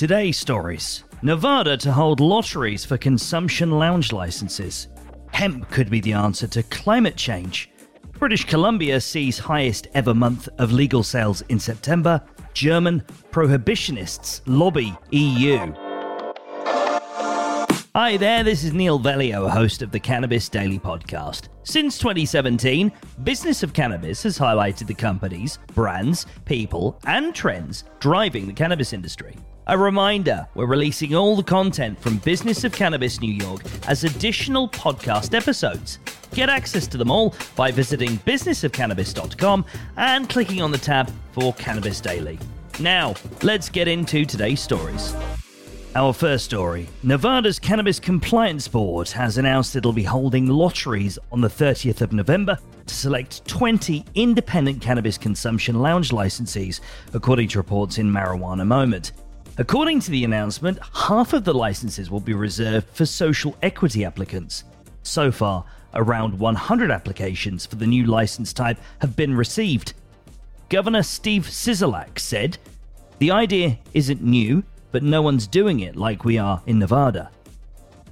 Today's stories Nevada to hold lotteries for consumption lounge licenses. Hemp could be the answer to climate change. British Columbia sees highest ever month of legal sales in September. German prohibitionists lobby EU. Hi there, this is Neil Velio, host of the Cannabis Daily Podcast. Since 2017, Business of Cannabis has highlighted the companies, brands, people, and trends driving the cannabis industry. A reminder we're releasing all the content from Business of Cannabis New York as additional podcast episodes. Get access to them all by visiting businessofcannabis.com and clicking on the tab for Cannabis Daily. Now, let's get into today's stories. Our first story Nevada's Cannabis Compliance Board has announced it'll be holding lotteries on the 30th of November to select 20 independent cannabis consumption lounge licensees, according to reports in Marijuana Moment. According to the announcement, half of the licenses will be reserved for social equity applicants. So far, around 100 applications for the new license type have been received. Governor Steve Sisolak said, The idea isn't new but no one's doing it like we are in Nevada.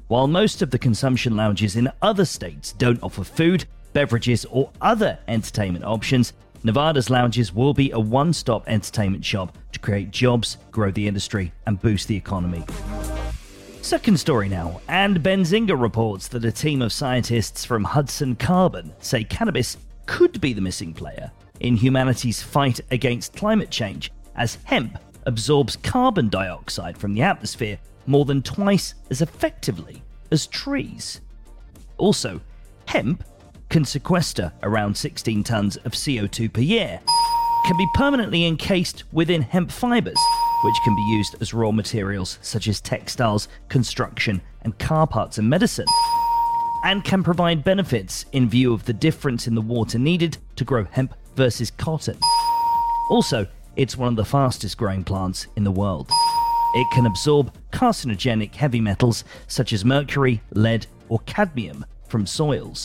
While most of the consumption lounges in other states don't offer food, beverages, or other entertainment options, Nevada's lounges will be a one stop entertainment shop to create jobs, grow the industry, and boost the economy. Second story now, and Benzinga reports that a team of scientists from Hudson Carbon say cannabis could be the missing player in humanity's fight against climate change, as hemp absorbs carbon dioxide from the atmosphere more than twice as effectively as trees. Also, hemp can sequester around 16 tons of CO2 per year, can be permanently encased within hemp fibers, which can be used as raw materials such as textiles, construction, and car parts and medicine, and can provide benefits in view of the difference in the water needed to grow hemp versus cotton. Also, it's one of the fastest growing plants in the world. It can absorb carcinogenic heavy metals such as mercury, lead, or cadmium from soils.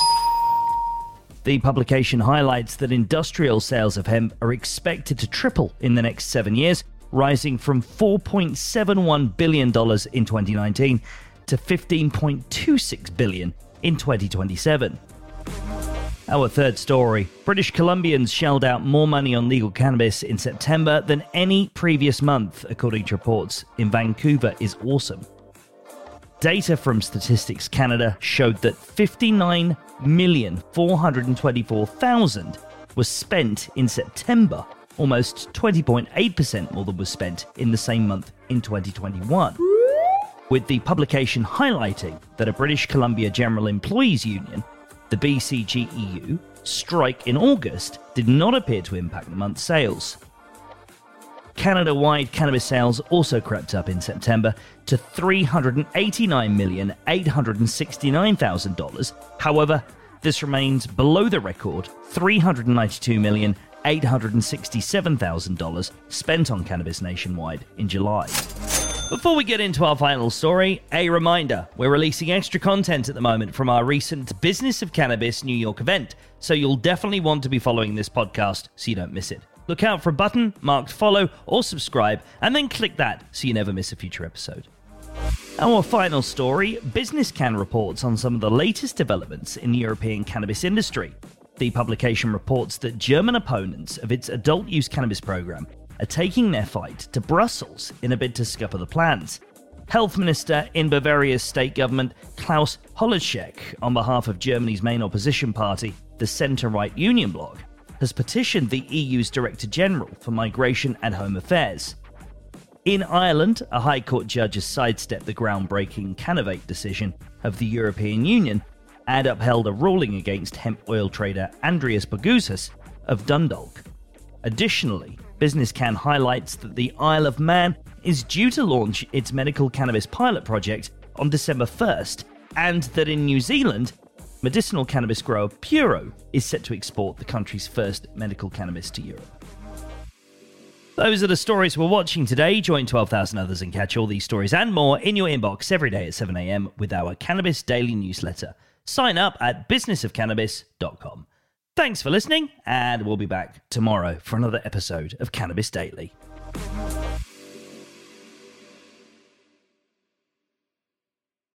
The publication highlights that industrial sales of hemp are expected to triple in the next seven years, rising from $4.71 billion in 2019 to 15.26 billion in 2027. Our third story British Columbians shelled out more money on legal cannabis in September than any previous month, according to reports in Vancouver, is awesome. Data from Statistics Canada showed that 59,424,000 was spent in September, almost 20.8% more than was spent in the same month in 2021. With the publication highlighting that a British Columbia General Employees Union the BCGEU strike in August did not appear to impact the month's sales. Canada wide cannabis sales also crept up in September to $389,869,000. However, this remains below the record $392,867,000 spent on cannabis nationwide in July. Before we get into our final story, a reminder we're releasing extra content at the moment from our recent Business of Cannabis New York event, so you'll definitely want to be following this podcast so you don't miss it. Look out for a button marked follow or subscribe, and then click that so you never miss a future episode. Our final story Business Cann reports on some of the latest developments in the European cannabis industry. The publication reports that German opponents of its adult use cannabis program are taking their fight to Brussels in a bid to scupper the plans. Health Minister in Bavaria's state government, Klaus Holetschek, on behalf of Germany's main opposition party, the centre right Union Bloc, has petitioned the EU's Director General for Migration and Home Affairs. In Ireland, a High Court judge has sidestepped the groundbreaking Kanavape decision of the European Union and upheld a ruling against hemp oil trader Andreas Bogouzis of Dundalk. Additionally, Business Cann highlights that the Isle of Man is due to launch its medical cannabis pilot project on December 1st, and that in New Zealand, medicinal cannabis grower Puro is set to export the country's first medical cannabis to Europe. Those are the stories we're watching today. Join 12,000 others and catch all these stories and more in your inbox every day at 7am with our Cannabis Daily newsletter. Sign up at businessofcannabis.com. Thanks for listening, and we'll be back tomorrow for another episode of Cannabis Daily.